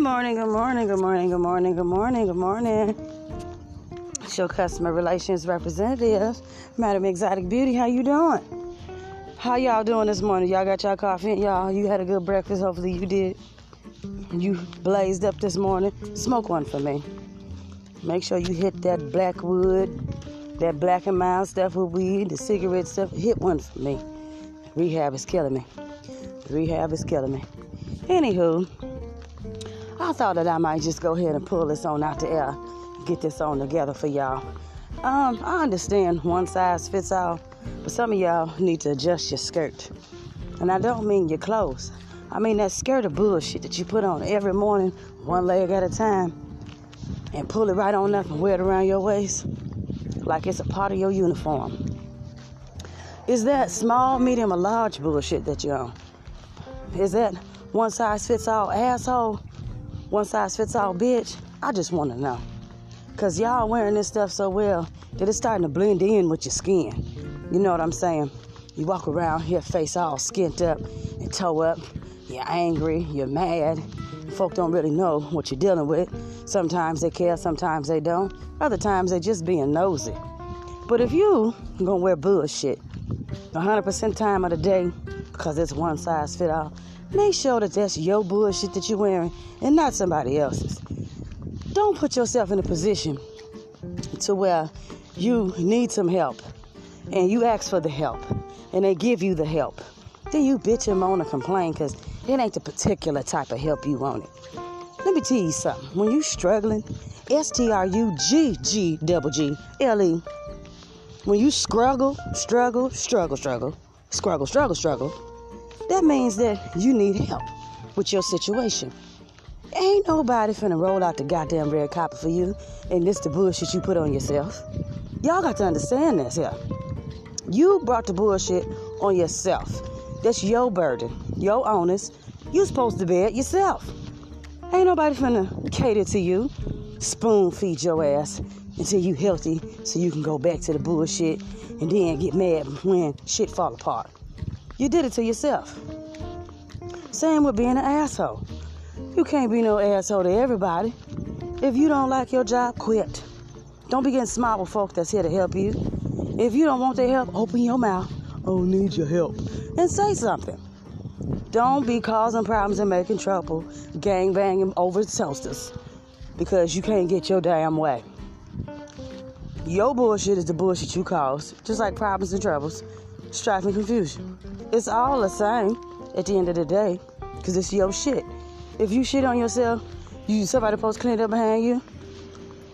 morning, good morning, good morning, good morning, good morning, good morning. It's your customer relations representative, Madam Exotic Beauty. How you doing? How y'all doing this morning? Y'all got y'all coffee? Y'all, you had a good breakfast. Hopefully you did. You blazed up this morning. Smoke one for me. Make sure you hit that black wood, that black and mild stuff with weed, the cigarette stuff. Hit one for me. Rehab is killing me. Rehab is killing me. Anywho, I thought that I might just go ahead and pull this on out the air, get this on together for y'all. Um, I understand one size fits all, but some of y'all need to adjust your skirt. And I don't mean your clothes. I mean that skirt of bullshit that you put on every morning, one leg at a time, and pull it right on up and wear it around your waist like it's a part of your uniform. Is that small, medium, or large bullshit that you're on? Is that one size fits all asshole? One size fits all bitch? I just want to know. Because y'all wearing this stuff so well that it's starting to blend in with your skin. You know what I'm saying? You walk around here, face all skint up and toe up. You're angry, you're mad. Folk don't really know what you're dealing with. Sometimes they care, sometimes they don't. Other times they just being nosy. But if you gonna wear bullshit 100% time of the day because it's one size fit all, make sure that that's your bullshit that you're wearing and not somebody else's. Don't put yourself in a position to where you need some help and you ask for the help and they give you the help. Then you bitch and moan and complain because it ain't the particular type of help you wanted. Let me tell you something. When you struggling, S T R U G G double G L E, when you struggle, struggle, struggle, struggle, struggle, struggle, struggle, that means that you need help with your situation. Ain't nobody finna roll out the goddamn red carpet for you, and this the bullshit you put on yourself. Y'all got to understand this here. You brought the bullshit on yourself. That's your burden, your onus. You supposed to bear it yourself. Ain't nobody finna cater to you, spoon feed your ass until you healthy so you can go back to the bullshit and then get mad when shit fall apart. You did it to yourself. Same with being an asshole. You can't be no asshole to everybody. If you don't like your job, quit. Don't be getting smart with folk that's here to help you. If you don't want their help, open your mouth. Oh, need your help. And say something. Don't be causing problems and making trouble, gang banging over toasters because you can't get your damn way. Your bullshit is the bullshit you cause, just like problems and troubles, strife and confusion. It's all the same at the end of the day because it's your shit. If you shit on yourself, you somebody supposed to clean it up behind you?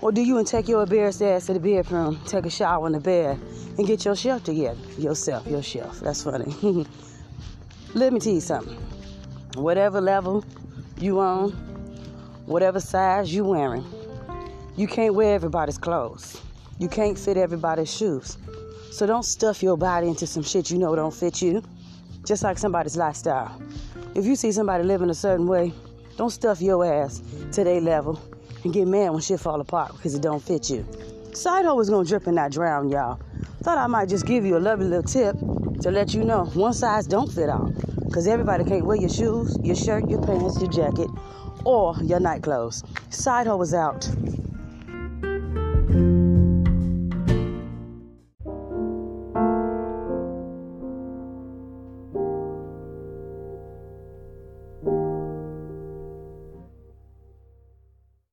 Or do you and take your embarrassed ass to the bedroom, take a shower in the bed, and get your shelf together? Yourself, your shelf. That's funny. Let me tell you something. Whatever level you on, whatever size you wearing, you can't wear everybody's clothes. You can't fit everybody's shoes. So don't stuff your body into some shit you know don't fit you. Just like somebody's lifestyle. If you see somebody living a certain way, don't stuff your ass to their level and get mad when shit fall apart because it don't fit you. Side hoe is gonna drip and not drown, y'all. Thought I might just give you a lovely little tip to let you know one size don't fit all. Because everybody can't wear your shoes, your shirt, your pants, your jacket, or your night clothes. Side hoe is out.